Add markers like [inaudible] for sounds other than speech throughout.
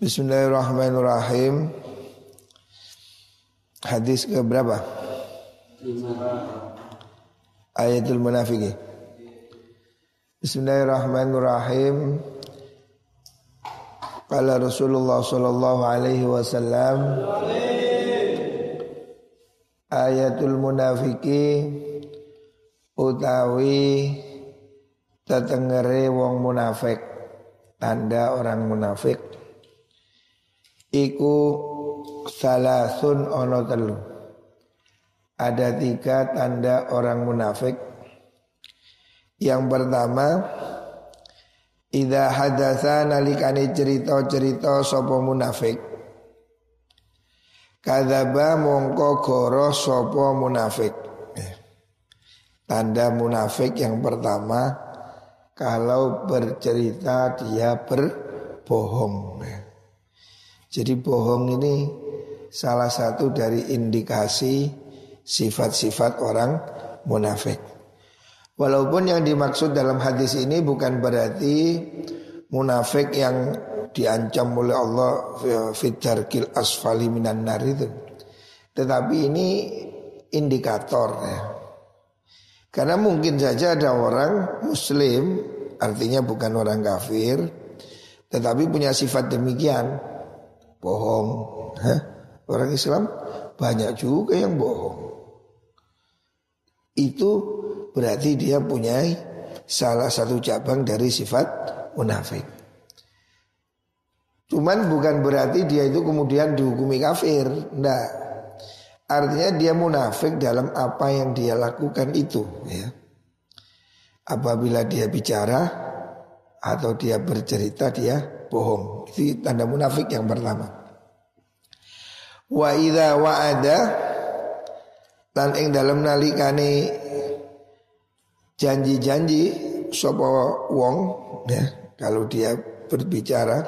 Bismillahirrahmanirrahim. Hadis ke berapa? Ayatul Munafiqin. Bismillahirrahmanirrahim. Qala Rasulullah sallallahu alaihi wasallam Ayatul Munafiqi utawi tetengere wong munafik tanda orang munafik iku salasun ono telu. Ada tiga tanda orang munafik. Yang pertama Ida hadasa nalikani cerita-cerita sopo munafik. Kadaba mongko goro sopo munafik. Tanda munafik yang pertama kalau bercerita dia berbohong. Jadi bohong ini salah satu dari indikasi sifat-sifat orang munafik. Walaupun yang dimaksud dalam hadis ini bukan berarti munafik yang diancam oleh Allah fitarkil asfali minan nar itu. Tetapi ini indikator ya. Karena mungkin saja ada orang muslim artinya bukan orang kafir tetapi punya sifat demikian bohong. Hah? Orang Islam banyak juga yang bohong. Itu berarti dia punya salah satu cabang dari sifat munafik. Cuman bukan berarti dia itu kemudian dihukumi kafir. Enggak. Artinya dia munafik dalam apa yang dia lakukan itu ya. Apabila dia bicara atau dia bercerita dia bohong. Itu tanda munafik yang pertama. Wa idza wa'ada lan ing dalam nalikane janji-janji sapa wong ya kalau dia berbicara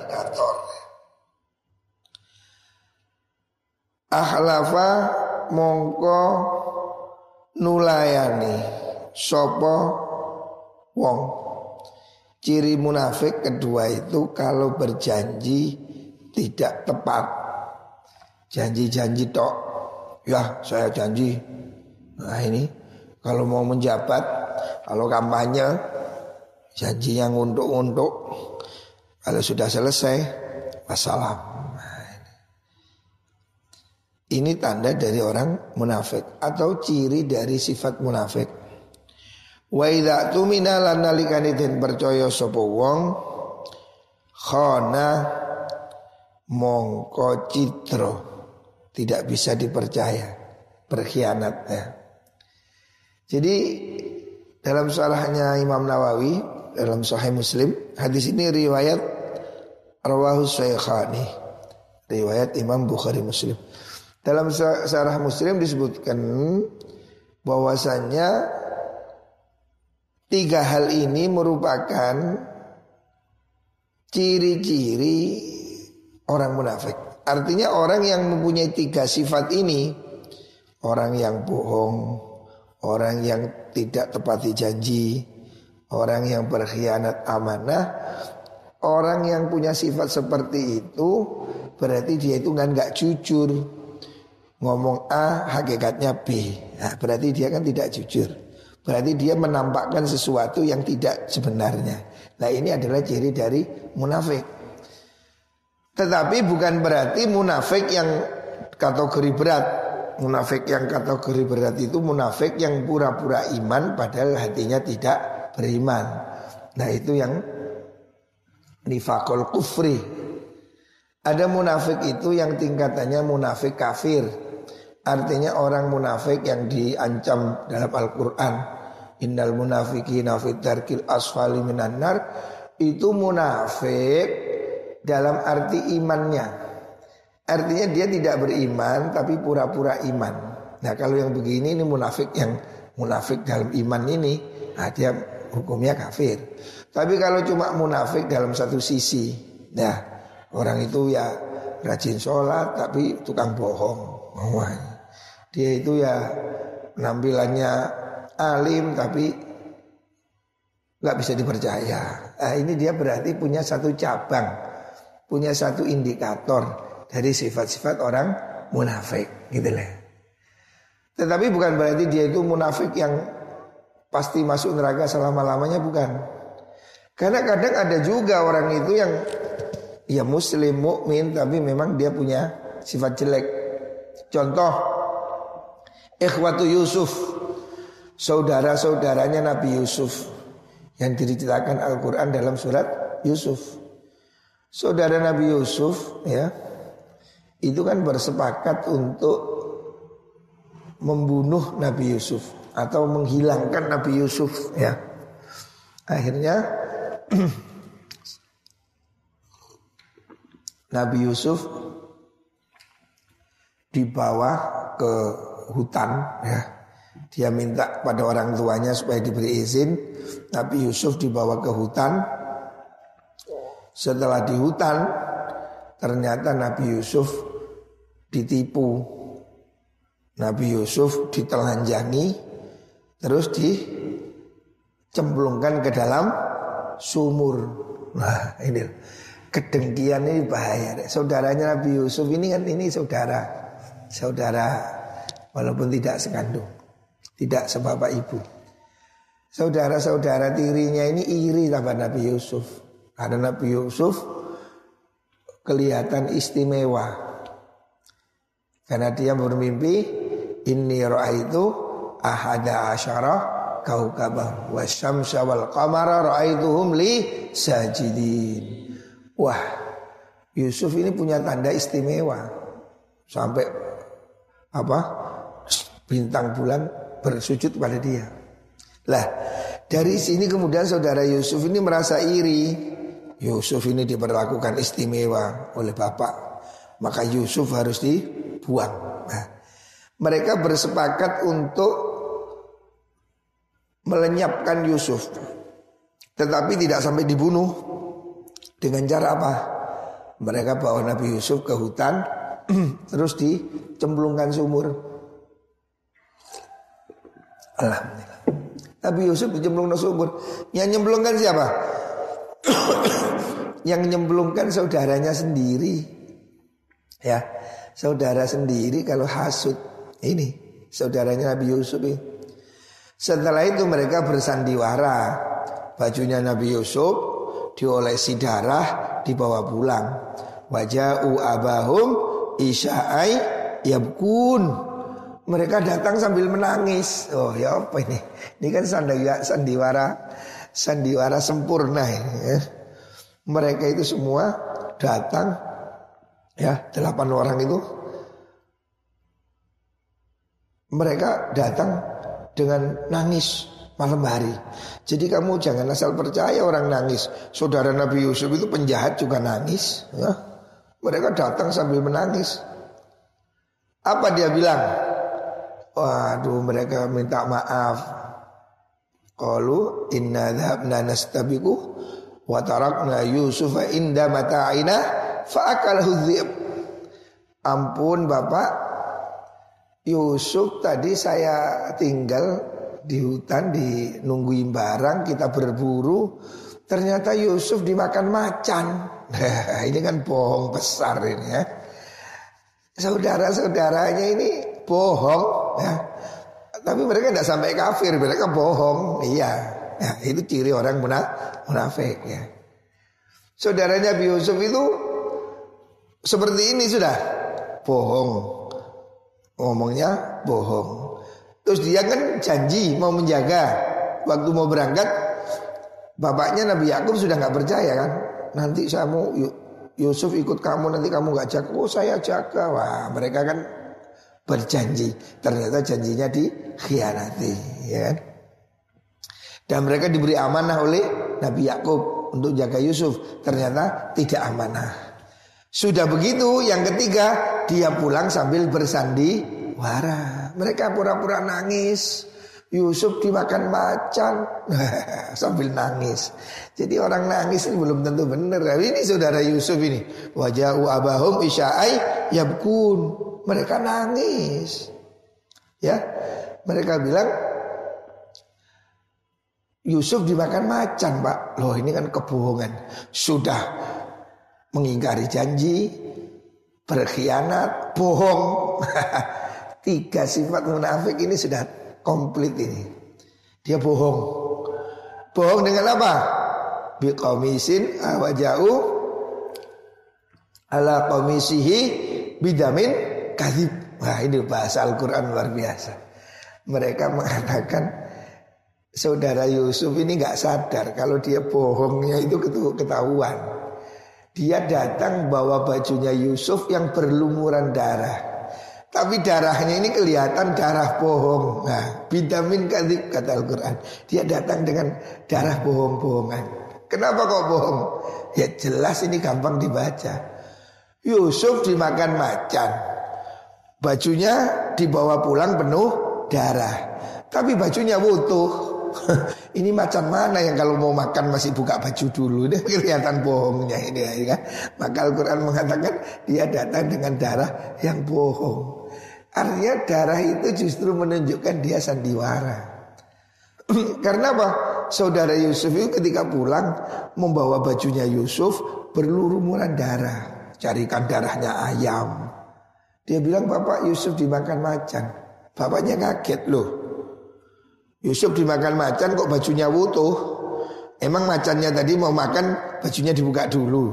ahlafa mongko nulayani sopo wong. Ciri munafik kedua itu kalau berjanji tidak tepat. Janji-janji tok. Ya, saya janji. Nah, ini kalau mau menjabat, kalau kampanye janji yang untuk-untuk. Kalau sudah selesai, wassalam. Ini tanda dari orang munafik atau ciri dari sifat munafik. Wa idza tumina lan nalikane den percaya sapa wong khana mongko citra tidak bisa dipercaya berkhianat ya. Jadi dalam salahnya Imam Nawawi dalam Sahih Muslim hadis ini riwayat Rawahu Syekhani riwayat Imam Bukhari Muslim. Dalam sarah Muslim disebutkan bahwasanya tiga hal ini merupakan ciri-ciri orang munafik. Artinya orang yang mempunyai tiga sifat ini, orang yang bohong, orang yang tidak tepati janji, orang yang berkhianat amanah, orang yang punya sifat seperti itu berarti dia itu kan nggak jujur ngomong A hakikatnya B. Nah, berarti dia kan tidak jujur. Berarti dia menampakkan sesuatu yang tidak sebenarnya. Nah ini adalah ciri dari munafik. Tetapi bukan berarti munafik yang kategori berat. Munafik yang kategori berat itu munafik yang pura-pura iman padahal hatinya tidak beriman. Nah itu yang nifakul kufri. Ada munafik itu yang tingkatannya munafik kafir. Artinya orang munafik yang diancam dalam Al-Quran. Innal munafiki nafid darkil asfali minan nar. Itu munafik dalam arti imannya. Artinya dia tidak beriman tapi pura-pura iman. Nah kalau yang begini ini munafik yang munafik dalam iman ini Nah dia hukumnya kafir. Tapi kalau cuma munafik dalam satu sisi Nah orang itu ya rajin sholat tapi tukang bohong. Wah dia itu ya penampilannya alim tapi nggak bisa dipercaya. Nah, ini dia berarti punya satu cabang, punya satu indikator dari sifat-sifat orang munafik gitu lah. Tetapi bukan berarti dia itu munafik yang pasti masuk neraka selama-lamanya bukan. Karena kadang ada juga orang itu yang ya muslim mukmin tapi memang dia punya sifat jelek. Contoh ikhwatu Yusuf saudara-saudaranya Nabi Yusuf yang diceritakan Al-Qur'an dalam surat Yusuf. Saudara Nabi Yusuf ya itu kan bersepakat untuk membunuh Nabi Yusuf atau menghilangkan Nabi Yusuf ya. Akhirnya [clears throat] Nabi Yusuf dibawa ke hutan ya. Dia minta pada orang tuanya supaya diberi izin. Nabi Yusuf dibawa ke hutan setelah di hutan ternyata Nabi Yusuf ditipu. Nabi Yusuf ditelanjangi terus dicemplungkan ke dalam sumur. Nah, ini kedengkian ini bahaya. Saudaranya Nabi Yusuf ini kan ini saudara. Saudara walaupun tidak sekandung. Tidak sebapak ibu. Saudara-saudara tirinya ini iri sama Nabi Yusuf. Ada Nabi Yusuf kelihatan istimewa. Karena dia bermimpi ini roh itu ahada asyara kaukabah wasyamsa wal qamara ra'aituhum li sajidin. Wah, Yusuf ini punya tanda istimewa. Sampai apa? Bintang bulan bersujud pada dia. Lah, dari sini kemudian saudara Yusuf ini merasa iri. Yusuf ini diperlakukan istimewa oleh bapak. Maka Yusuf harus dibuang. Nah, mereka bersepakat untuk melenyapkan Yusuf. Tetapi tidak sampai dibunuh. Dengan cara apa? Mereka bawa Nabi Yusuf ke hutan. [clears throat] terus dicemplungkan sumur. Alhamdulillah. Nabi Yusuf dicemplungkan sumur. Yang nyemplungkan siapa? [coughs] yang nyemplungkan saudaranya sendiri. Ya, saudara sendiri kalau hasut ini saudaranya Nabi Yusuf ini. Setelah itu mereka bersandiwara. Bajunya Nabi Yusuf diolesi darah dibawa pulang. Waja'u abahum isya'ai yabkun. Mereka datang sambil menangis. Oh ya apa ini? Ini kan sandiwara sandiwara sempurna ini ya mereka itu semua datang ya delapan orang itu mereka datang dengan nangis malam hari. Jadi kamu jangan asal percaya orang nangis. Saudara Nabi Yusuf itu penjahat juga nangis. Ya. Mereka datang sambil menangis. Apa dia bilang? Waduh mereka minta maaf. Qalu inna dhabna nastabiku wa tarakna Yusufa inda mata'ina fa akalahu Ampun Bapak, Yusuf tadi saya tinggal di hutan di nungguin barang kita berburu ternyata Yusuf dimakan macan. [laughs] Ini kan bohong besar ini ya. Saudara-saudaranya ini bohong ya. Tapi mereka tidak sampai kafir, mereka bohong. Iya. Ya, itu ciri orang munafik ya. Saudaranya Nabi Yusuf itu seperti ini sudah bohong. Ngomongnya bohong. Terus dia kan janji mau menjaga waktu mau berangkat bapaknya Nabi Yakub sudah nggak percaya kan. Nanti saya mau Yusuf ikut kamu nanti kamu nggak jaga. Oh saya jaga. Wah mereka kan berjanji. Ternyata janjinya dikhianati, ya kan? Dan mereka diberi amanah oleh Nabi Yakub untuk jaga Yusuf. Ternyata tidak amanah. Sudah begitu yang ketiga dia pulang sambil bersandi wara. Mereka pura-pura nangis. Yusuf dimakan macan [laughs] sambil nangis. Jadi orang nangis ini belum tentu benar. Ini saudara Yusuf ini. Wajah abahum isya'ai yabkun. Mereka nangis. Ya, mereka bilang Yusuf dimakan macan pak Loh ini kan kebohongan Sudah mengingkari janji, berkhianat, bohong. [laughs] Tiga sifat munafik ini sudah komplit ini. Dia bohong. Bohong dengan apa? Biqamisin awajau ala komisihi bidamin kadhib. Wah ini bahasa Al-Quran luar biasa. Mereka mengatakan saudara Yusuf ini nggak sadar kalau dia bohongnya itu ketahuan. Dia datang bawa bajunya Yusuf yang berlumuran darah. Tapi darahnya ini kelihatan darah bohong. Nah, vitamin kadib kata Al-Quran. Dia datang dengan darah bohong-bohongan. Kenapa kok bohong? Ya jelas ini gampang dibaca. Yusuf dimakan macan. Bajunya dibawa pulang penuh darah. Tapi bajunya utuh. [laughs] ini macan mana yang kalau mau makan masih buka baju dulu [laughs] Ini kelihatan bohongnya ini ya kan Maka Al-Quran mengatakan dia datang dengan darah yang bohong Artinya darah itu justru menunjukkan dia sandiwara. [clears throat] Karena apa? Saudara Yusuf itu ketika pulang membawa bajunya Yusuf berlumuran darah. Carikan darahnya ayam. Dia bilang bapak Yusuf dimakan macan. Bapaknya kaget loh. Yusuf dimakan macan kok bajunya wutuh. Emang macannya tadi mau makan bajunya dibuka dulu.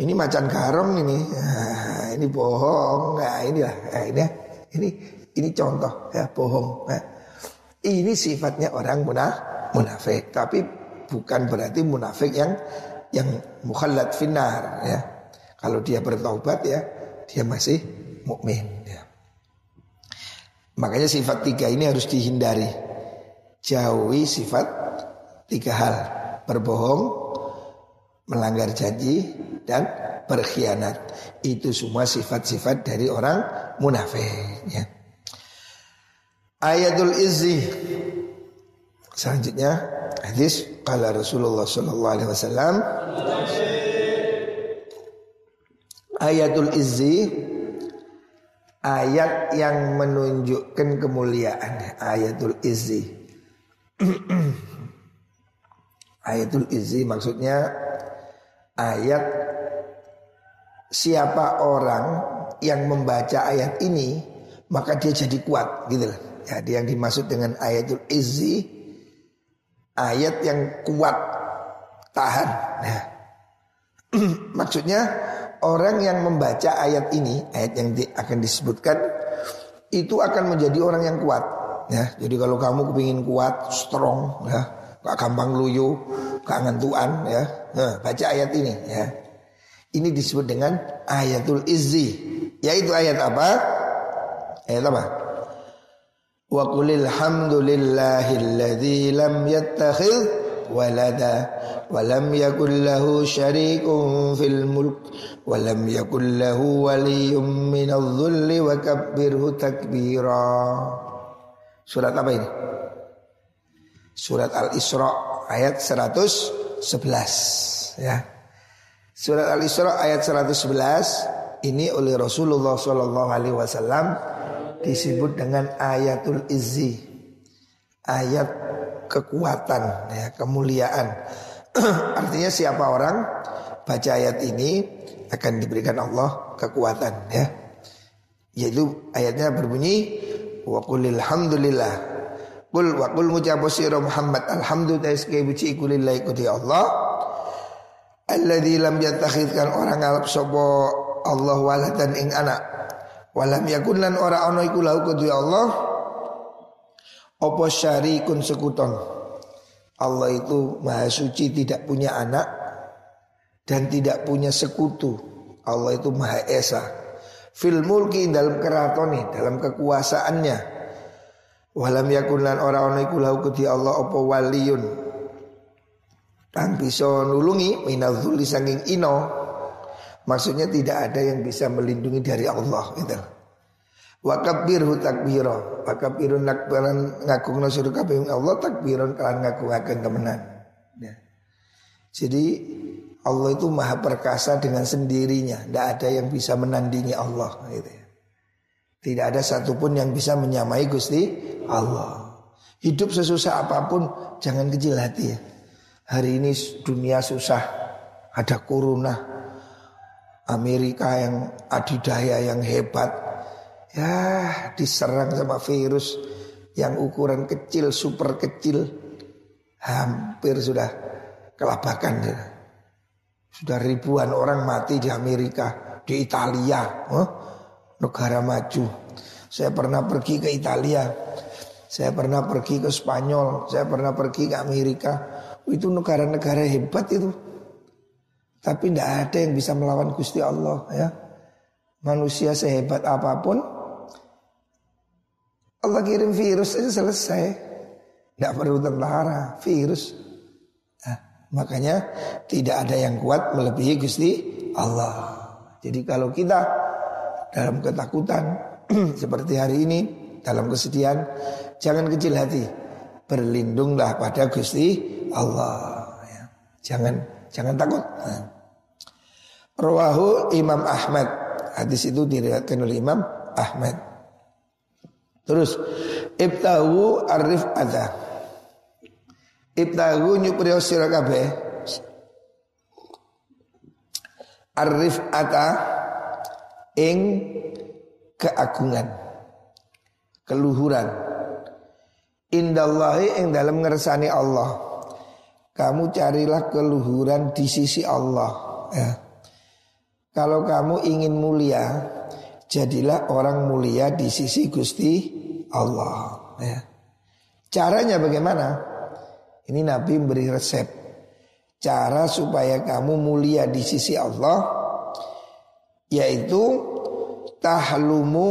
Ini macan garong ini. [laughs] Nah, ini bohong. Nah inilah. Nah, ini ini ini contoh ya bohong. Ya. Ini sifatnya orang munaf, munafik, tapi bukan berarti munafik yang yang mukhallat finar ya. Kalau dia bertaubat ya dia masih mukmin ya. Makanya sifat tiga ini harus dihindari. Jauhi sifat tiga hal. Berbohong, melanggar janji, dan berkhianat. Itu semua sifat-sifat dari orang munafik ya. Ayatul izzi. Selanjutnya hadis kala Rasulullah sallallahu Ayatul izzi ayat yang menunjukkan kemuliaan ayatul izzi. [clears throat] Ayatul izzi maksudnya ayat siapa orang yang membaca ayat ini maka dia jadi kuat gitu loh. Jadi yang dimaksud dengan ayatul izzi ayat yang kuat tahan. Nah, [clears throat] maksudnya orang yang membaca ayat ini, ayat yang di, akan disebutkan itu akan menjadi orang yang kuat. Ya, jadi kalau kamu kepingin kuat, strong, ya, gak gampang luyu, gak ngantuan, ya, nah, baca ayat ini, ya. Ini disebut dengan ayatul izzi. Yaitu ayat apa? Ayat apa? Wa qulil hamdulillahilladzi lam yattakhidh lam yakul lahu syarikun fil mulk wa lam yakul lahu waliyyun minadh dhulli wa kabbirhu takbira. Surat apa ini? Surat Al-Isra ayat 111 ya. Surat Al-Isra ayat 111 ini oleh Rasulullah Shallallahu Alaihi Wasallam disebut dengan ayatul izzi, ayat kekuatan, ya, kemuliaan. [clears throat] Artinya siapa orang baca ayat ini akan diberikan Allah kekuatan, ya. Yaitu ayatnya berbunyi wa qulil hamdulillah. Qul wa qul ngucap Muhammad alhamdulillah sekali puji iku lillahi Allah Alladzi lam yattakhidkan orang ngalap sapa Allah waladan ing anak. Walam yakun lan ora ana iku lahu kudu Allah apa syarikun sekuton. Allah itu maha suci tidak punya anak dan tidak punya sekutu. Allah itu maha esa. Fil mulki dalam keratoni, dalam kekuasaannya. Walam yakun lan ora ana iku lahu kudu Allah apa waliyun Kang bisa nulungi minadzuli sanging ino. Maksudnya tidak ada yang bisa melindungi dari Allah gitu. Wa kabbirhu takbira. Wa kabbirun nakbaran ngakungna suruh kabeh Allah takbiran kalan ngakungaken temenan. Ya. Jadi Allah itu maha perkasa dengan sendirinya. Tidak ada yang bisa menandingi Allah gitu ya. Tidak ada satupun yang bisa menyamai Gusti Allah. Hidup sesusah apa pun jangan kecil hati ya. Hari ini dunia susah, ada corona, Amerika yang adidaya yang hebat. Ya diserang sama virus yang ukuran kecil super kecil. Hampir sudah kelabakan. Sudah ribuan orang mati di Amerika di Italia. Oh, negara maju. Saya pernah pergi ke Italia. Saya pernah pergi ke Spanyol. Saya pernah pergi ke Amerika itu negara-negara hebat itu tapi tidak ada yang bisa melawan Gusti Allah ya. Manusia sehebat apa pun Allah kirim virus itu selesai. Tidak perlu tentara, virus. Nah, makanya tidak ada yang kuat melebihi Gusti Allah. Jadi kalau kita dalam ketakutan [clears throat] seperti hari ini, dalam kesedihan, jangan kecil hati. Berlindunglah pada Gusti Allah. Ya. Jangan jangan takut. Nah. Rawahu Imam Ahmad. Hadis itu diriwayatkan oleh Imam Ahmad. Terus ibtahu arif ada. Ibtahu nyuprio sira kabeh. Arif ada ing keagungan keluhuran indallahi ing dalam ngersani Allah kamu carilah keluhuran di sisi Allah ya kalau kamu ingin mulia, jadilah orang mulia di sisi Gusti Allah. Ya. Caranya bagaimana? Ini Nabi memberi resep. Cara supaya kamu mulia di sisi Allah yaitu tahlumu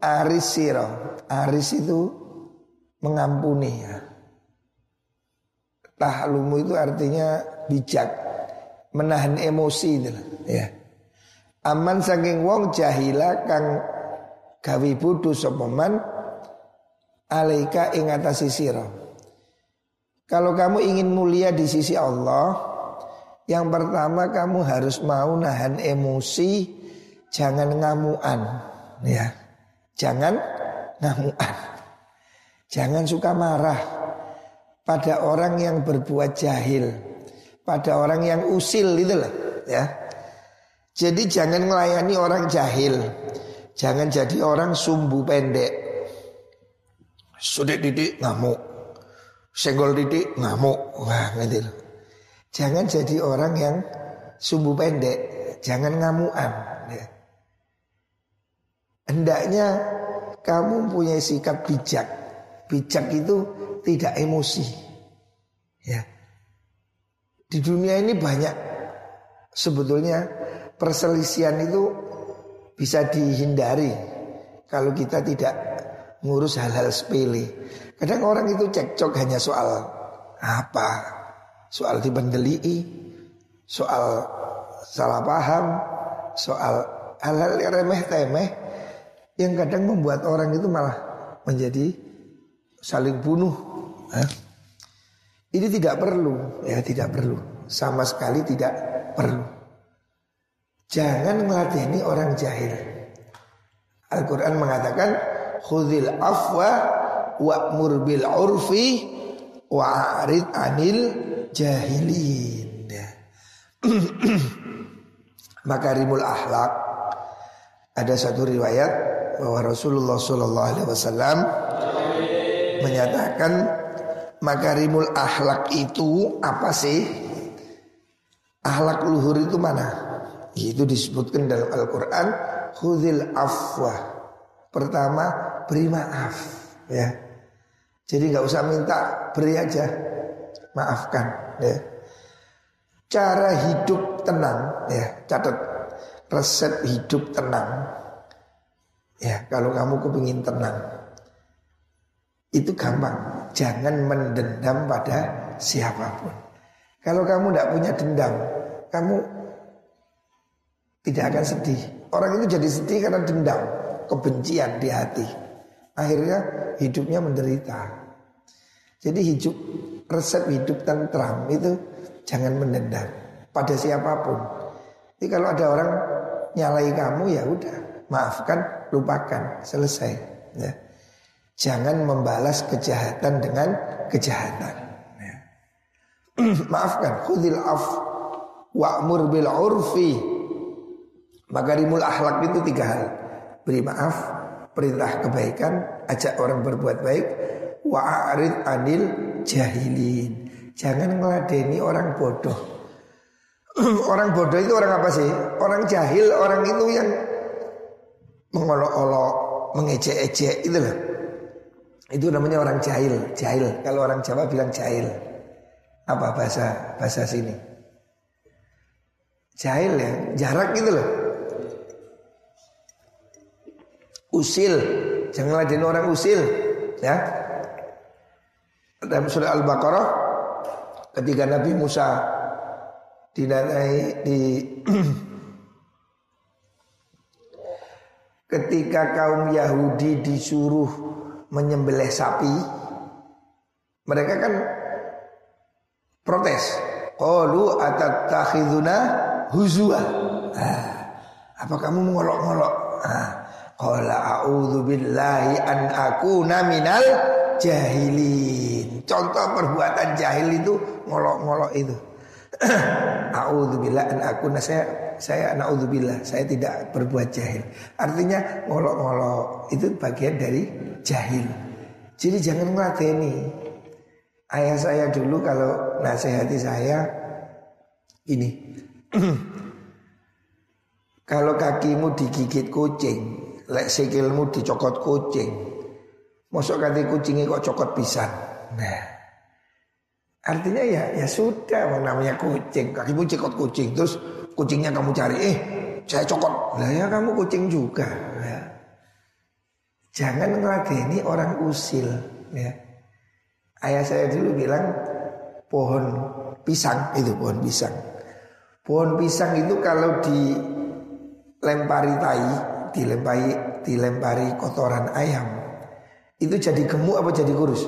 arisiro. Aris itu mengampuni ya. Tahlumu itu artinya bijak, menahan emosi itu ya. Aman saking wong jahila kang gawe bodho sapa man alaika ing. Kalau kamu ingin mulia di sisi Allah, yang pertama kamu harus mau nahan emosi, jangan ngamuan, ya. Jangan ngamuan. Jangan suka marah pada orang yang berbuat jahil, pada orang yang usil itu loh, ya. Jadi jangan melayani orang jahil. Jangan jadi orang sumbu pendek. Sudah didik ngamuk. Senggol didik ngamuk. Wah gitu. Jangan jadi orang yang sumbu pendek. Jangan ngamuan. Ya. Hendaknya kamu punya sikap bijak. Bijak itu tidak emosi. Ya. Di dunia ini banyak sebetulnya perselisihan itu bisa dihindari kalau kita tidak ngurus hal-hal sepele. Kadang orang itu cekcok hanya soal apa? Soal dibendeli, soal salah paham, soal hal-hal remeh-temeh yang kadang membuat orang itu malah menjadi saling bunuh. Hah? Ini tidak perlu, ya tidak perlu, sama sekali tidak perlu. Jangan meladeni orang jahil. Al-Quran mengatakan Khudil afwa wa'mur bil urfi wa'arid anil jahilin. Ya. [clears throat] Makarimul ahlak ada satu riwayat bahwa Rasulullah Shallallahu Alaihi Wasallam menyatakan makarimul ahlak itu apa sih? Ahlak luhur itu mana? Itu disebutkan dalam Al-Quran Khudil afwa Pertama beri maaf ya. Jadi nggak usah minta beri aja Maafkan ya. Cara hidup tenang ya Catat resep hidup tenang Ya kalau kamu kepingin tenang Itu gampang Jangan mendendam pada siapa pun Kalau kamu tidak punya dendam Kamu tidak akan sedih. Orang itu jadi sedih karena dendam, kebencian di hati. Akhirnya hidupnya menderita. Jadi hidup resep hidup tentram itu jangan mendendam pada siapa pun. Jadi kalau ada orang nyalai kamu ya udah maafkan, lupakan, selesai. Ya. Jangan membalas kejahatan dengan kejahatan. Ya. [clears throat] maafkan, khudil af wa'mur bil urfi Makarimul akhlak itu tiga hal. Beri maaf, perintah kebaikan, ajak orang berbuat baik, wa'arid anil jahilin. Jangan ngeladeni orang bodoh. [clears throat] orang bodoh itu orang apa sih? Orang jahil, orang itu yang mengolok-olok, mengejek-ejek itu. Itu namanya orang jahil, jahil. Kalau orang Jawa bilang jahil. Apa bahasa bahasa sini? Jahil ya, jarak gitu loh. Usil, jangan laden orang usil, ya. Dalam surah Al-Baqarah ketika Nabi Musa dinanai di [clears throat] ketika kaum Yahudi disuruh menyembelih sapi. Mereka kan protes. Qalu atattakhiduna huzwa. Ah, apa kamu mengolok-olok ah, qala a'udzu billahi an akuna minal jahilin. Contoh perbuatan jahil itu ngolok-ngolok itu. [clears throat] A'udzubillah an akuna. Saya saya naudzubillah saya tidak berbuat jahil. Artinya ngolok-ngolok itu bagian dari jahil. Jadi jangan ngeladeni. Ayah saya dulu kalau nasihati saya ini. [clears throat] kalau kakimu digigit kucing, lek sikilmu dicokot kucing. Mosok ganti kucingnya kok cokot pisan. Nah, artinya ya ya sudah namanya kucing, kakimu cekot kucing, terus kucingnya kamu cari, eh saya cokot, lah ya kamu kucing juga. Ya. Jangan ngeladeni orang usil, ya. Ayah saya dulu bilang pohon pisang itu pohon pisang. Pohon pisang itu kalau dilempari tai, dilempari dilempari kotoran ayam, itu jadi gemuk apa jadi kurus?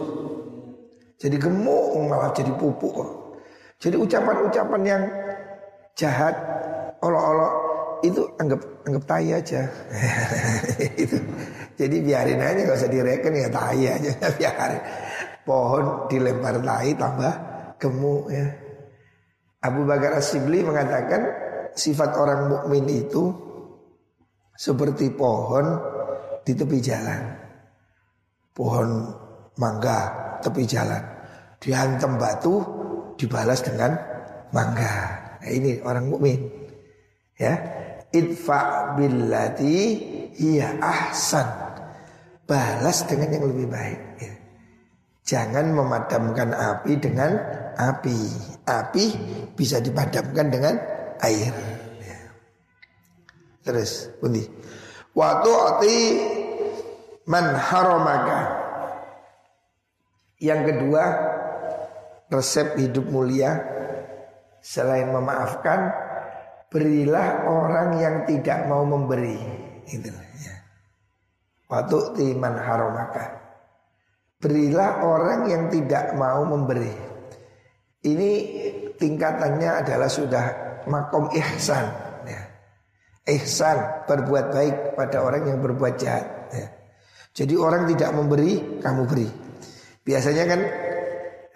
Jadi gemuk malah jadi pupuk. Jadi ucapan-ucapan yang jahat, olok-olok itu anggap anggap tai aja. [laughs] itu. Jadi biarin aja nggak usah direken ya tai aja [laughs] biarin. Pohon dilempar tai tambah gemuk ya. Abu Bakar As-Sibli mengatakan sifat orang mukmin itu seperti pohon di tepi jalan. Pohon mangga tepi jalan. Dihantam batu dibalas dengan mangga. Nah, ini orang mukmin. Ya. Idfa billati hiya ahsan. Balas dengan yang lebih baik. Ya. Jangan memadamkan api dengan api. Api bisa dipadamkan dengan air. Ya. Terus, bunyi. Waktu ati man haramaka. Yang kedua, resep hidup mulia selain memaafkan, berilah orang yang tidak mau memberi. Itu ya. Waktu timan haramaka. Berilah orang yang tidak mau memberi. Ini tingkatannya adalah sudah makom ihsan. Ya. Ihsan berbuat baik pada orang yang berbuat jahat. Ya. Jadi orang tidak memberi, kamu beri. Biasanya kan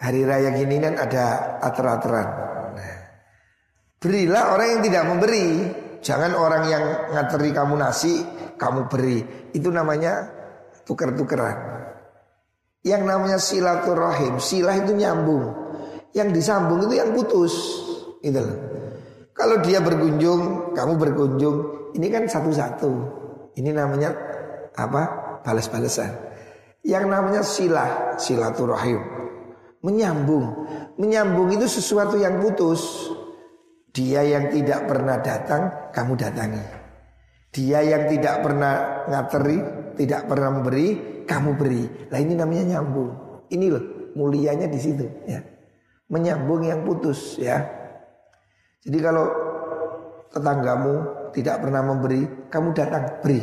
hari raya gini kan ada aturan-aturan. Berilah orang yang tidak memberi. Jangan orang yang ngateri kamu nasi, kamu beri. Itu namanya tuker-tukeran. Yang namanya silaturahim, silah itu nyambung. Yang disambung itu yang putus. Itu loh. Kalau dia berkunjung, kamu berkunjung, ini kan satu-satu. Ini namanya apa? Balas-balasan. Yang namanya silah, silaturahim. Menyambung. Menyambung itu sesuatu yang putus. Dia yang tidak pernah datang, kamu datangi. Dia yang tidak pernah ngateri, tidak pernah memberi, kamu beri. Lah ini namanya nyambung. Ini loh mulianya di situ ya. Menyambung yang putus ya. Jadi kalau tetanggamu tidak pernah memberi, kamu datang beri.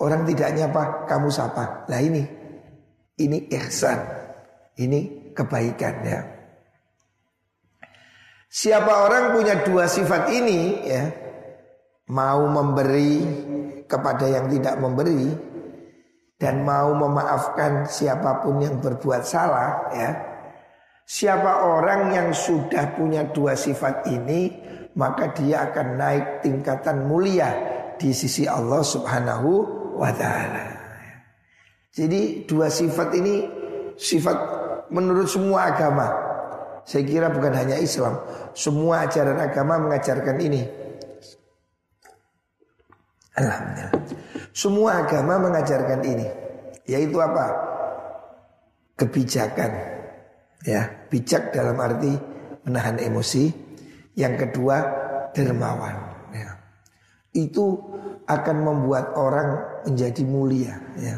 Orang tidak nyapa, kamu sapa. Lah ini, ini ihsan, ini kebaikan ya. Siapa orang punya dua sifat ini ya, mau memberi kepada yang tidak memberi, dan mau memaafkan siapa pun yang berbuat salah ya. Siapa orang yang sudah punya dua sifat ini maka dia akan naik tingkatan mulia di sisi Allah Subhanahu wa taala. Jadi dua sifat ini sifat menurut semua agama. Saya kira bukan hanya Islam, semua ajaran agama mengajarkan ini. Alhamdulillah. Semua agama mengajarkan ini. Yaitu apa? Kebijakan. Ya, bijak dalam arti menahan emosi. Yang kedua, dermawan. Ya. Itu akan membuat orang menjadi mulia. Ya.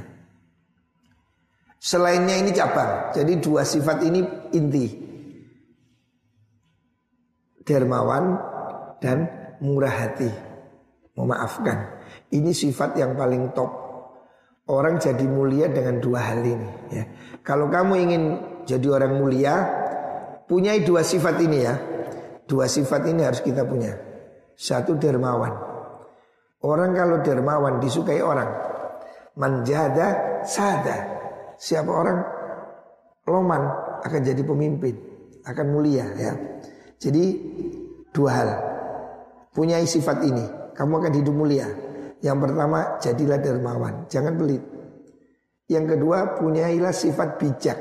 Selainnya ini cabang. Jadi dua sifat ini inti. Dermawan dan murah hati. Memaafkan. Ini sifat yang paling top. Orang jadi mulia dengan dua hal ini. Ya. Kalau kamu ingin jadi orang mulia, punya dua sifat ini ya. Dua sifat ini harus kita punya. Satu dermawan. Orang kalau dermawan disukai orang. Manjada sada. Siapa orang loman akan jadi pemimpin, akan mulia ya. Jadi dua hal. Punya sifat ini, kamu akan hidup mulia. Yang pertama jadilah dermawan, jangan pelit. Yang kedua punyailah sifat bijak.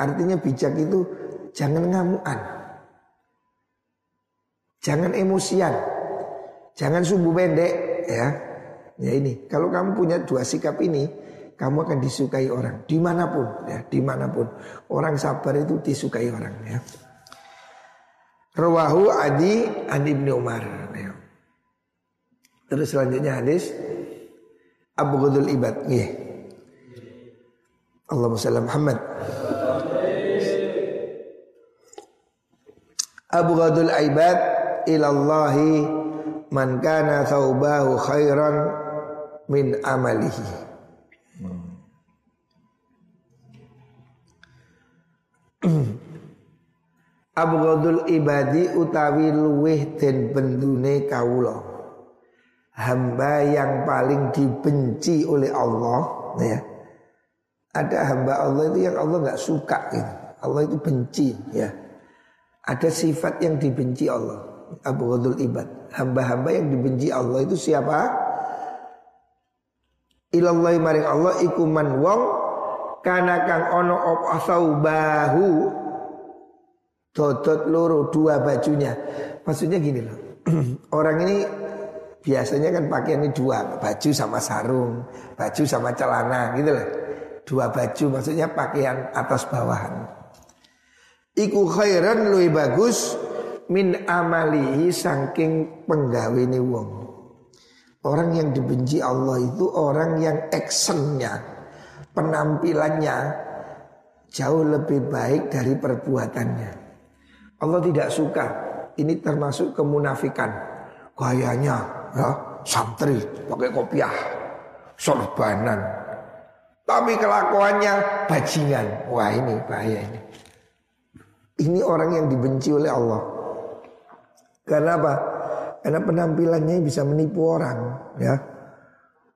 Artinya bijak itu jangan ngamuan. Jangan emosian. Jangan sumbu pendek ya. Ya ini, kalau kamu punya dua sikap ini, kamu akan disukai orang di mana pun ya, di mana pun. Orang sabar itu disukai orang ya. Rawahu Adi an Ibnu Umar. Terus selanjutnya hadis Abu Ghudul Ibad. Nih. Allahumma salli Muhammad. Abu Ghudul Ibad ilallahi man kana thawbahu khairan min amalihi. Abu Ghudul Ibadi utawi luweh den bendune kawula hamba yang paling dibenci oleh Allah ya. Ada hamba Allah itu yang Allah nggak suka gitu. Allah itu benci ya. Ada sifat yang dibenci Allah. Abu Ghadul Ibad. Hamba-hamba yang dibenci Allah itu siapa? Ilallahi maring Allah ikuman wong kana kang ono op bahu dodot loro dua bajunya. Maksudnya gini loh. [clears throat] Orang ini biasanya kan pakaian ini dua baju sama sarung, baju sama celana gitu loh. Dua baju maksudnya pakaian atas bawahan. Iku khairan lebih bagus min amalihi saking penggawene wong. Orang yang dibenci Allah itu orang yang actionnya, penampilannya jauh lebih baik dari perbuatannya. Allah tidak suka. Ini termasuk kemunafikan. Gayanya ya santri pakai kopiah sorbanan. Tapi kelakuannya bajingan. Wah ini bahaya ini. Ini orang yang dibenci oleh Allah. Karena apa? Karena penampilannya bisa menipu orang ya.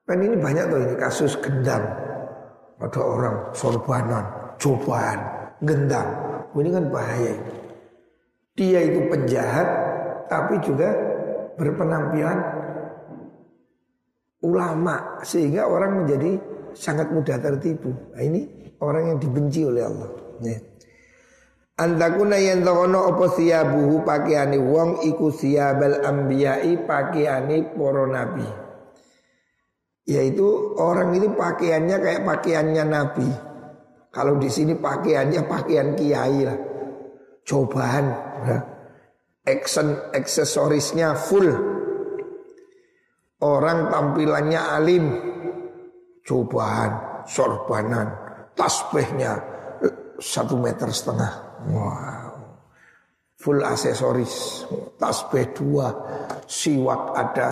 Kan ini banyak tuh ini kasus gendam ada orang sorbanan cobaan gendam ini kan bahaya dia itu penjahat tapi juga berpenampilan ulama sehingga orang menjadi sangat mudah tertipu. Nah, ini orang yang dibenci oleh Allah. Ya. Antakuna yang takono opo siyabuhu pakaiani wong iku siyabal ambiyai pakaiani poro nabi. Yaitu orang itu pakaiannya kayak pakaiannya nabi. Kalau di sini pakaiannya pakaian kiai lah. Cobaan, ya. Action aksesorisnya full. Orang tampilannya alim. Cobaan Sorbanan Tasbihnya Satu meter setengah. Wow. Full aksesoris. Tasbih dua Siwak ada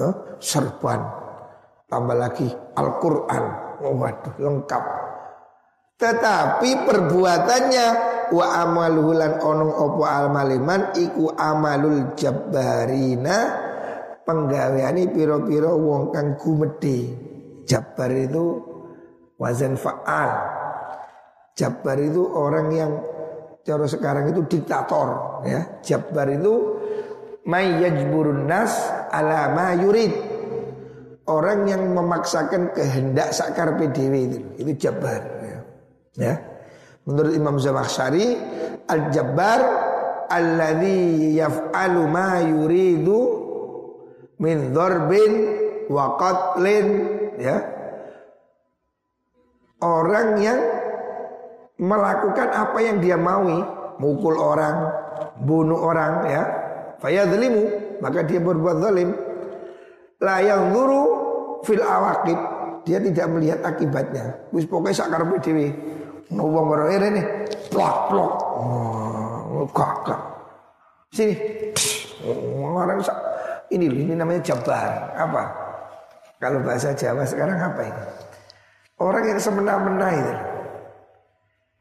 huh? Serban. Tambah lagi Al-Quran. Waduh lengkap. Tetapi perbuatannya Wa amaluhulan onong opo al maliman Iku amalul jabbarina penggaweane piro-piro wong kang gumedhe. Jabar itu wazan fa'al. Jabar itu orang yang cara sekarang itu diktator ya. Jabar itu may yajburun nas ala ma yurid. Orang yang memaksakan kehendak sakar PDW itu, itu jabar. Ya. ya. Menurut Imam Zamakhsyari, al-jabbar alladhi yaf'alu ma yuridu min dharbin wa qatlin ya. Orang yang melakukan apa yang dia maui, mukul orang, bunuh orang ya, fayadlimu maka dia berbuat zalim. La yanzuru fil awaqib dia tidak melihat akibatnya. Wis pokoknya sakar dhewe wong ora ini plok plok oh kakak sini orang ini ini namanya jabar apa kalau bahasa Jawa sekarang apa ini orang yang semena-mena itu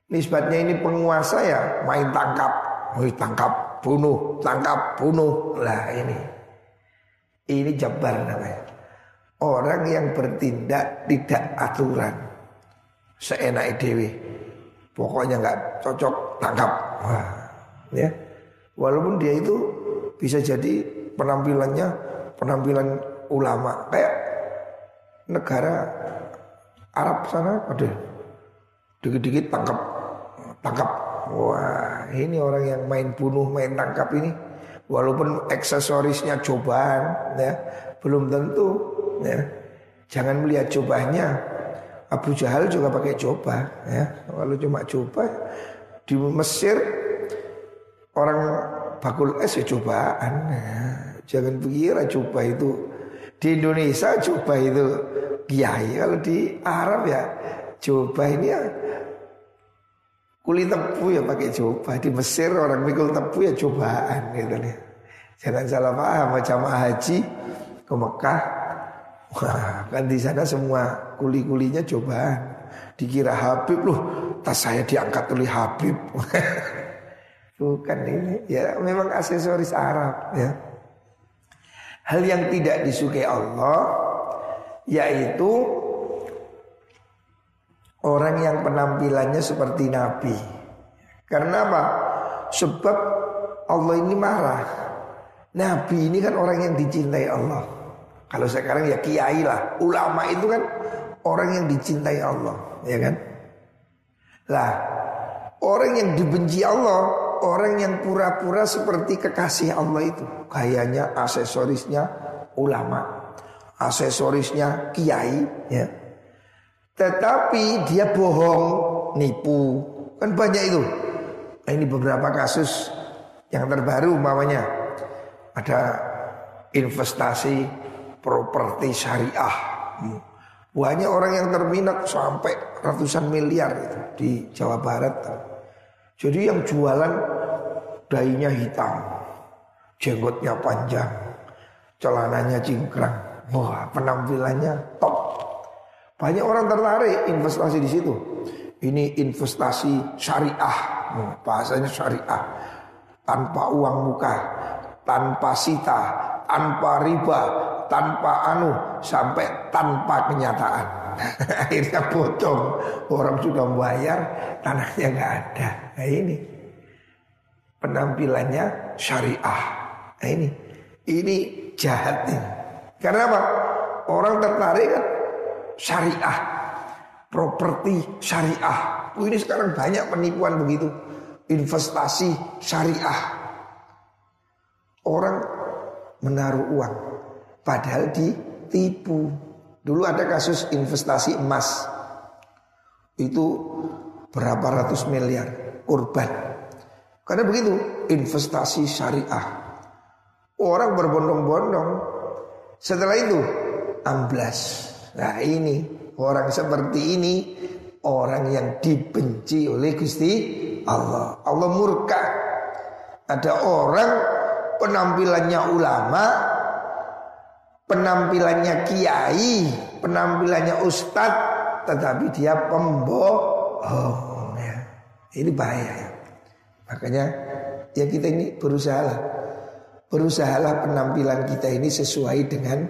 nisbatnya ini penguasa ya main tangkap tangkap bunuh, tangkap, bunuh. Lah ini. Ini jabar namanya. Orang yang bertindak tidak aturan. Seenak dewi. Pokoknya nggak cocok, tangkap. Wah, ya. Walaupun dia itu bisa jadi penampilannya penampilan ulama kayak negara Arab sana ada dikit-dikit tangkap tangkap Wah ini orang yang main bunuh, main tangkap ini Walaupun aksesorisnya cobaan ya Belum tentu ya Jangan melihat cobanya Abu Jahal juga pakai coba ya Kalau cuma coba Di Mesir Orang bakul es ya cobaan ya. Jangan pikir coba itu Di Indonesia coba itu kiai Kalau di Arab ya coba ini ya Kuli tebu ya pakai coba. Di Mesir orang mikul tebu ya cobaan gitu nih. Jangan salah paham jamaah haji ke Mekah. Kan di sana semua kuli-kulinya cobaan. Dikira Habib loh, tas saya diangkat oleh Habib. [laughs] Bukan ini, ya memang aksesoris Arab ya. Hal yang tidak disukai Allah yaitu Orang yang penampilannya seperti Nabi Karena apa? Sebab Allah ini marah Nabi ini kan orang yang dicintai Allah Kalau sekarang ya kiai lah Ulama itu kan orang yang dicintai Allah Ya kan? Lah Orang yang dibenci Allah Orang yang pura-pura seperti kekasih Allah itu Kayaknya aksesorisnya ulama Aksesorisnya kiai ya tetapi dia bohong, nipu. Kan banyak itu. Nah, ini beberapa kasus yang terbaru umpamanya. Ada investasi properti syariah. Banyak orang yang terminat sampai ratusan miliar itu di Jawa Barat. Jadi yang jualan dainya hitam, jenggotnya panjang, celananya cingkrang. Wah, penampilannya top. Banyak orang tertarik investasi di situ. Ini investasi syariah, bahasanya syariah. Tanpa uang muka, tanpa sita, tanpa riba, tanpa anu, sampai tanpa kenyataan. [laughs] Akhirnya potong, orang sudah membayar, tanahnya nggak ada. Nah ini penampilannya syariah. Nah ini, ini jahatnya. Karena apa? Orang tertarik kan syariah, properti syariah. Ini sekarang banyak penipuan begitu, investasi syariah. Orang menaruh uang, padahal ditipu. Dulu ada kasus investasi emas, itu berapa ratus miliar kurban. Karena begitu investasi syariah. Orang berbondong-bondong. Setelah itu amblas. Nah ini orang seperti ini orang yang dibenci oleh Gusti Allah. Allah murka. Ada orang penampilannya ulama, penampilannya kiai, penampilannya ustadz, tetapi dia pembohong. Ya. Ini bahaya ya. Makanya ya kita ini berusaha Berusahalah penampilan kita ini sesuai dengan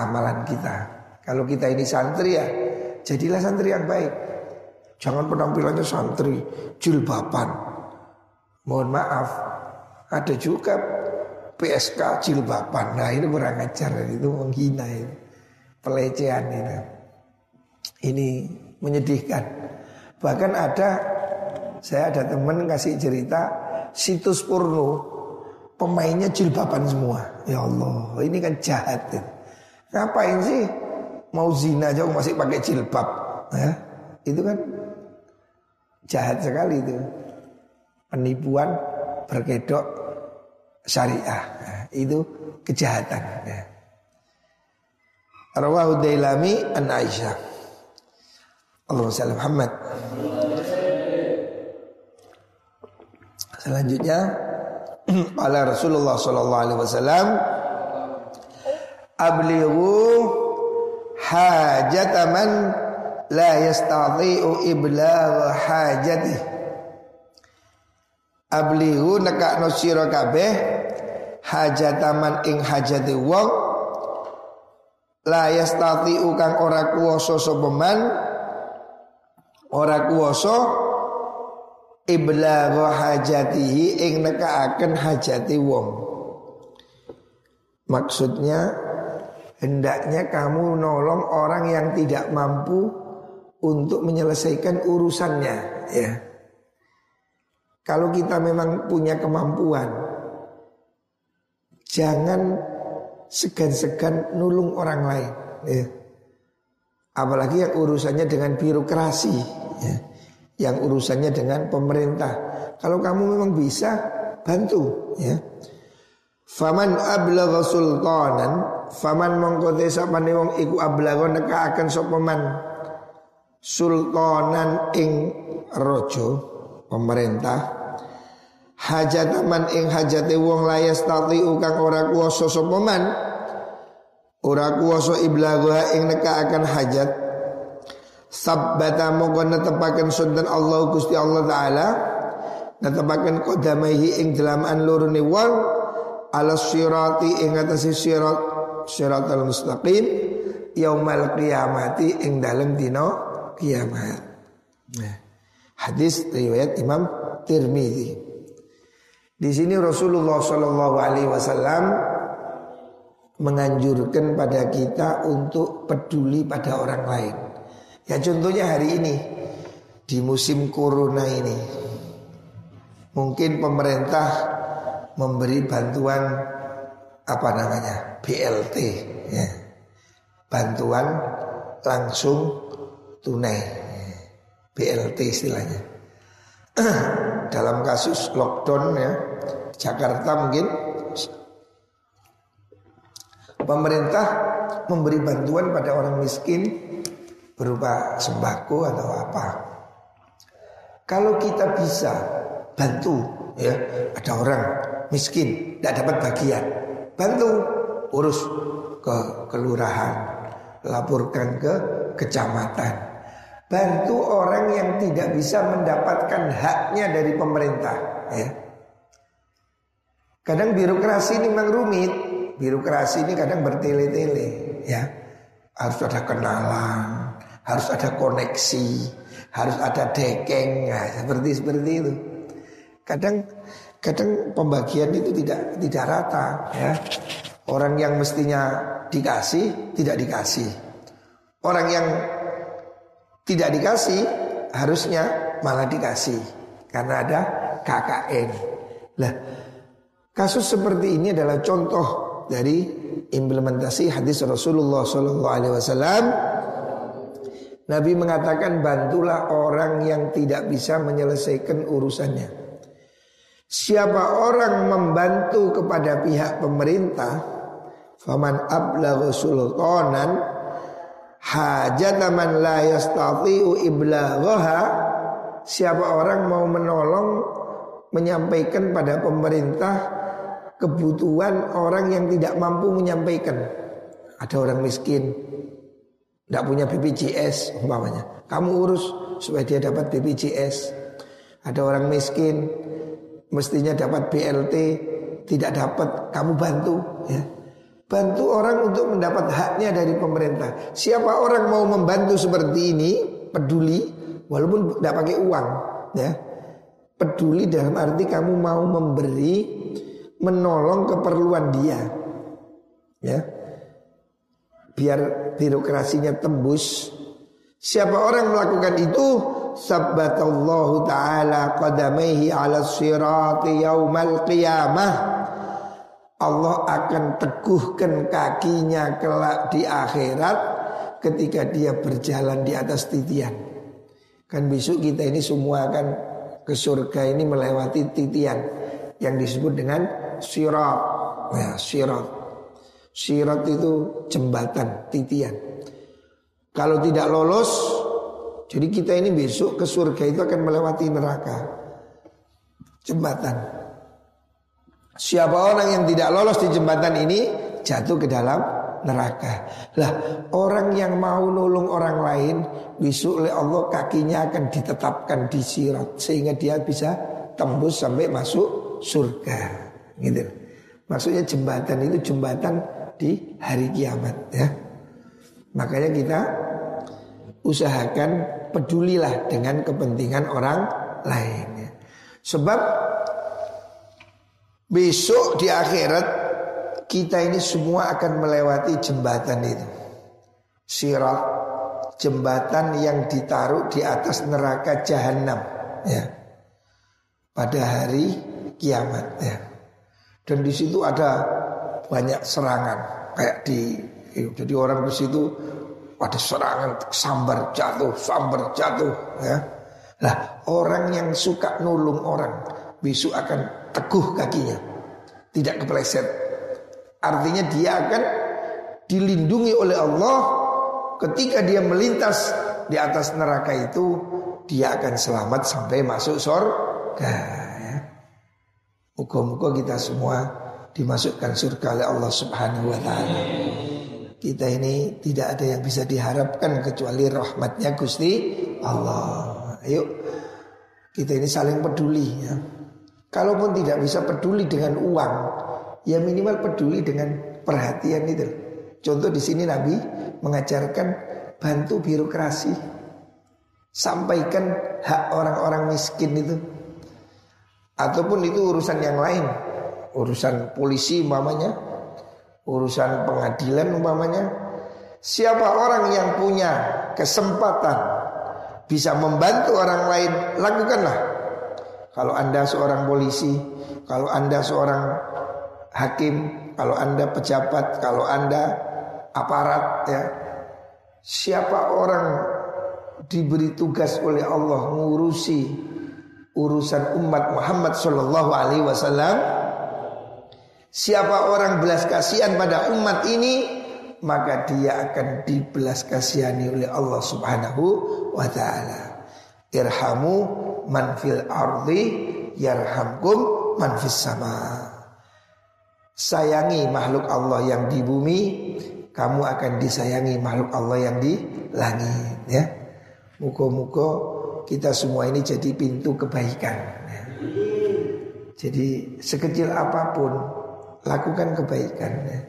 amalan kita. Kalau kita ini santri ya, jadilah santri yang baik. Jangan penampilannya santri, jilbaban. Mohon maaf, ada juga PSK jilbaban. Nah itu kurang ajar, itu menghina itu. Pelecehan itu. Ini menyedihkan. Bahkan ada saya ada teman kasih cerita situs porno pemainnya jilbaban semua. Ya Allah, ini kan jahat. Ya. Ngapain sih mau zina aja masih pakai jilbab? Ya, itu kan jahat sekali itu. Penipuan berkedok syariah. Itu kejahatan. Ya. Rawahu Dailami an Aisyah. Allahumma salli Muhammad. Selanjutnya [clears throat] Ala Rasulullah sallallahu alaihi wasallam ablighu hajataman la yastati'u iblagha hajatihi Ablihu nekakno sira kabeh hajataman ing hajati wong la yastati kang ora kuwasa sapa man ora kuwasa iblagha hajatihi ing nekakaken hajati wong. Maksudnya hendaknya kamu nolong orang yang tidak mampu untuk menyelesaikan urusannya ya kalau kita memang punya kemampuan, jangan segan-segan nulung orang lain. Ya. Apalagi yang urusannya dengan birokrasi, ya. yang urusannya dengan pemerintah. Kalau kamu memang bisa, bantu. Ya. Faman ablagha sultanan Faman mongkote sapane wong iku ablagha neka akan sopaman Sultanan ing rojo Pemerintah. Hajat man ing hajate wong layas tati kang ora kuwasa sapa man? Ora kuwasa iblagha ing neka akan hajat. Sabbata mongko netepaken sunten Allah Gusti Allah taala. Netepaken qadamaihi ing delaman lurune wong. Ala sirati ing atase sirat siratal mustaqim yaumal qiyamati ing dalem dina kiamat. Nah, hadis riwayat Imam Tirmidzi di sini Rasulullah Shallallahu Alaihi Wasallam menganjurkan pada kita untuk peduli pada orang lain. Ya contohnya hari ini di musim corona ini, mungkin pemerintah memberi bantuan apa namanya BLT, ya. bantuan langsung tunai, BLT istilahnya. [clears throat] Dalam kasus lockdown ya, Jakarta mungkin pemerintah memberi bantuan pada orang miskin berupa sembako atau apa. Kalau kita bisa bantu ya, ada orang miskin tidak dapat bagian, bantu urus ke kelurahan, laporkan ke kecamatan. Bantu orang yang tidak bisa mendapatkan haknya dari pemerintah ya. Kadang birokrasi ini memang rumit. Birokrasi ini kadang bertele-tele, ya. Harus ada kenalan, harus ada koneksi, harus ada dekeng, ya, seperti seperti itu. Kadang kadang pembagian itu tidak tidak rata, ya. Orang yang mestinya dikasih tidak dikasih. Orang yang tidak dikasih harusnya malah dikasih karena ada KKN. Lah Kasus seperti ini adalah contoh dari implementasi hadis Rasulullah Sallallahu Alaihi Wasallam. Nabi mengatakan bantulah orang yang tidak bisa menyelesaikan urusannya. Siapa orang membantu kepada pihak pemerintah, faman ablagha sultanan hajata man la yastati'u iblaghaha siapa orang mau menolong menyampaikan pada pemerintah kebutuhan orang yang tidak mampu menyampaikan. Ada orang miskin, tidak punya BPJS umpamanya. Kamu urus supaya dia dapat BPJS. Ada orang miskin, mestinya dapat BLT, tidak dapat, kamu bantu. Ya. Bantu orang untuk mendapat haknya dari pemerintah. Siapa orang mau membantu seperti ini, peduli, walaupun tidak pakai uang, ya. Peduli dalam arti kamu mau memberi menolong keperluan dia. Ya. Biar birokrasinya tembus. Siapa orang melakukan itu sabbatallahu taala qadamaihi ala sirati yaumal qiyamah Allah akan teguhkan kakinya kelak di akhirat ketika dia berjalan di atas titian. Kan besok kita ini semua akan ke surga ini melewati titian yang disebut dengan sirat. Ya, sirat. Sirat itu jembatan, titian. Kalau tidak lolos, jadi kita ini besok ke surga itu akan melewati neraka. Jembatan. Siapa orang yang tidak lolos di jembatan ini jatuh ke dalam neraka. Lah, orang yang mau nolong orang lain besok oleh Allah kakinya akan ditetapkan di sirat sehingga dia bisa tembus sampai masuk surga. Gitu. Maksudnya jembatan itu jembatan di hari kiamat ya. Makanya kita usahakan pedulilah dengan kepentingan orang lain. Sebab besok di akhirat kita ini semua akan melewati jembatan itu. Sirat jembatan yang ditaruh di atas neraka jahanam ya. Pada hari kiamat ya. Dan di situ ada banyak serangan kayak di jadi orang di situ pada serangan sambar jatuh, sambar jatuh ya. Lah orang yang suka nulung orang besok akan teguh kakinya. Tidak kepleset. Artinya dia akan dilindungi oleh Allah ketika dia melintas di atas neraka itu dia akan selamat sampai masuk surga ya. Muka-muka kita semua dimasukkan surga oleh Allah Subhanahu wa taala. Kita ini tidak ada yang bisa diharapkan kecuali rahmatnya Gusti Allah. Ayo kita ini saling peduli ya. Kalaupun tidak bisa peduli dengan uang, ya minimal peduli dengan perhatian itu. Contoh di sini Nabi mengajarkan bantu birokrasi. Sampaikan hak orang-orang miskin itu. Ataupun itu urusan yang lain. Urusan polisi umpamanya urusan pengadilan umpamanya siapa orang yang punya kesempatan bisa membantu orang lain lakukanlah kalau anda seorang polisi kalau anda seorang hakim kalau anda pejabat kalau anda aparat ya siapa orang diberi tugas oleh Allah mengurusi urusan umat Muhammad Shallallahu Alaihi Wasallam Siapa orang belas kasihan pada umat ini maka dia akan dibelas kasihani oleh Allah Subhanahu wa taala. Irhamu man fil ardi yarhamkum man fis sama. Sayangi makhluk Allah yang di bumi, kamu akan disayangi makhluk Allah yang di langit ya. Muka-muka kita semua ini jadi pintu kebaikan ya. Jadi sekecil apa pun lakukan kebaikan. Ya.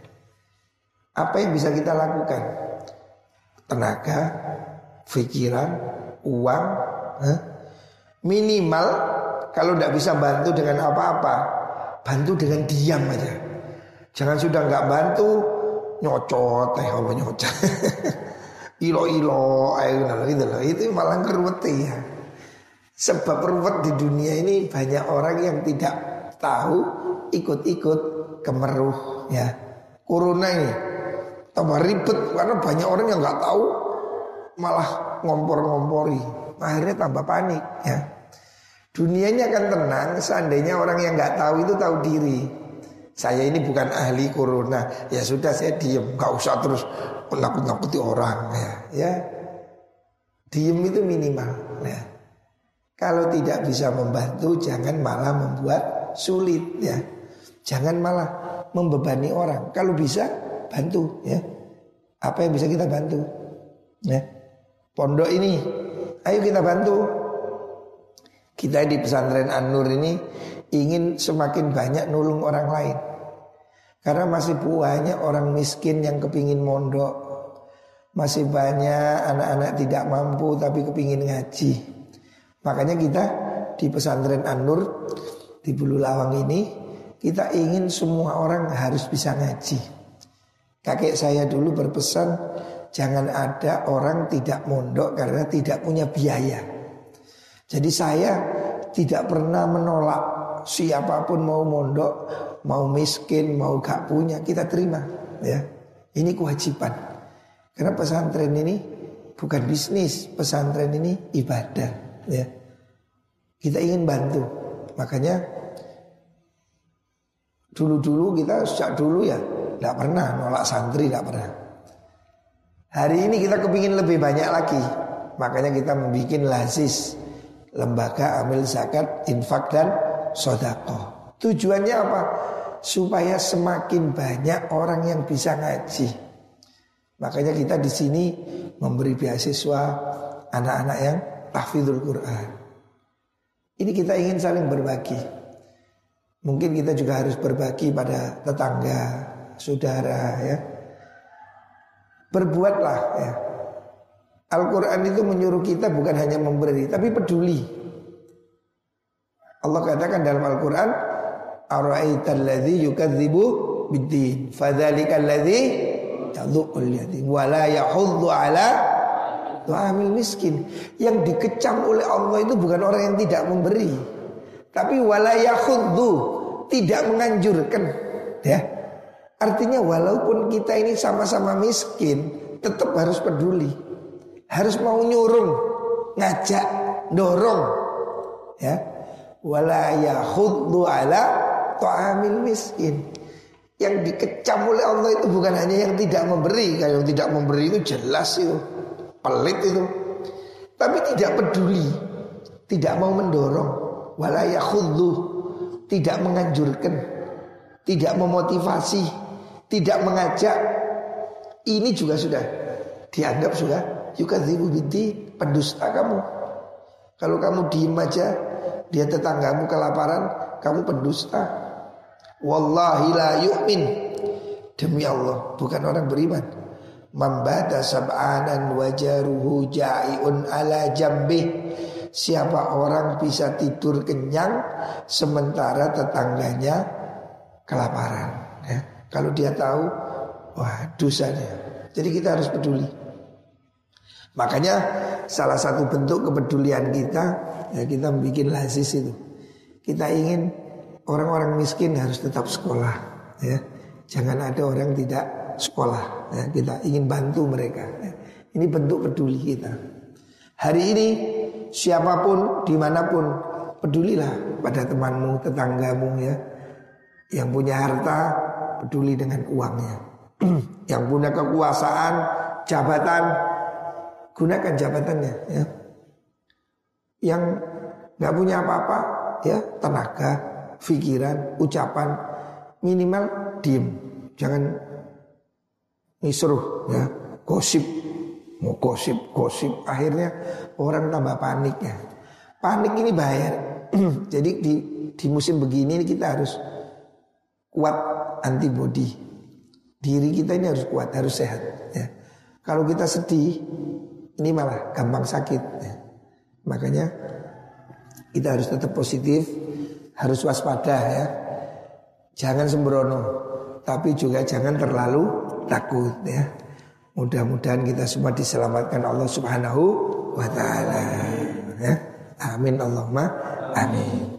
Apa yang bisa kita lakukan? Tenaga, pikiran, uang, eh? Minimal kalau tidak bisa bantu dengan apa-apa, bantu dengan diam aja. Jangan sudah nggak bantu nyocot, eh apa nyocot, [laughs] ilo ilo, ayo gitu. Itu malah keruwet ya. Sebab ruwet di dunia ini banyak orang yang tidak tahu ikut-ikut kemeruh ya. Corona ini tambah ribet karena banyak orang yang nggak tahu malah ngompor-ngompori. Akhirnya tambah panik ya. Dunianya akan tenang seandainya orang yang nggak tahu itu tahu diri. Saya ini bukan ahli corona, ya sudah saya diem, nggak usah terus nakut-nakuti orang ya. Ya, diem itu minimal. Ya. Kalau tidak bisa membantu, jangan malah membuat sulit ya. Jangan malah membebani orang. Kalau bisa bantu ya. Apa yang bisa kita bantu? Ya. Pondok ini ayo kita bantu. Kita di pesantren An-Nur ini ingin semakin banyak nulung orang lain. Karena masih banyak orang miskin yang kepingin mondok. Masih banyak anak-anak tidak mampu tapi kepingin ngaji. Makanya kita di pesantren An-Nur di Bulu Lawang ini Kita ingin semua orang harus bisa ngaji. Kakek saya dulu berpesan jangan ada orang tidak mondok karena tidak punya biaya. Jadi saya tidak pernah menolak siapa pun mau mondok, mau miskin, mau gak punya, kita terima ya. Ini kewajiban. Karena pesantren ini bukan bisnis, pesantren ini ibadah ya. Kita ingin bantu. Makanya dulu-dulu kita sejak dulu ya tidak pernah nolak santri, tidak pernah. Hari ini kita kepingin lebih banyak lagi. Makanya kita membuat lazis lembaga amil zakat, infak dan sodako. Tujuannya apa? Supaya semakin banyak orang yang bisa ngaji. Makanya kita di sini memberi beasiswa anak-anak yang tahfidzul Quran. Ini kita ingin saling berbagi. Mungkin kita juga harus berbagi pada tetangga, saudara ya. Berbuatlah ya. Al-Quran itu menyuruh kita bukan hanya memberi, tapi peduli. Allah katakan dalam Al-Quran, yukadzibu biddin, miskin. Yang dikecam oleh Allah itu bukan orang yang tidak memberi, tapi wala yahuddu, tidak menganjurkan, ya. Artinya walaupun kita ini sama-sama miskin, tetap harus peduli harus mau nyurung, ngajak, dorong. Ya. Wala yakhuddu ala ta'amil miskin. Yang dikecam oleh Allah itu bukan hanya yang tidak memberi, kalau yang tidak memberi itu jelas itu pelit itu. Tapi tidak peduli, tidak mau mendorong, wala yakhuddu, tidak menganjurkan, tidak memotivasi, tidak mengajak. Ini juga sudah dianggap sudah yukadzibu biddi pendusta kamu. Kalau kamu diem aja, dia tetanggamu kelaparan, kamu pendusta. Wallahi la yu'min. Demi Allah, bukan orang beriman. Mambata sab'anan wajaruhu ja'iun ala jambih. Siapa orang bisa tidur kenyang sementara tetangganya kelaparan. Ya. Kalau dia tahu, wah dosanya. Jadi kita harus peduli. Makanya salah satu bentuk kepedulian kita ya kita bikin lazis itu. Kita ingin orang-orang miskin harus tetap sekolah ya. Jangan ada orang tidak sekolah ya. Kita ingin bantu mereka ya. Ini bentuk peduli kita Hari ini siapa pun di mana pun pedulilah pada temanmu, tetanggamu ya Yang punya harta peduli dengan uangnya [clears throat] Yang punya kekuasaan, jabatan gunakan jabatannya ya. Yang nggak punya apa-apa ya tenaga, pikiran, ucapan minimal diem, jangan misruh ya, gosip, mau gosip, gosip, akhirnya orang tambah panik ya. Panik ini bahaya. [clears throat] Jadi di di musim begini kita harus kuat antibody. Diri kita ini harus kuat, harus sehat ya. Kalau kita sedih, ini malah gampang sakit. Ya. Makanya kita harus tetap positif, harus waspada ya. Jangan sembrono, tapi juga jangan terlalu takut ya. Mudah-mudahan kita semua diselamatkan Allah Subhanahu wa taala. Ya. Amin Allahumma amin.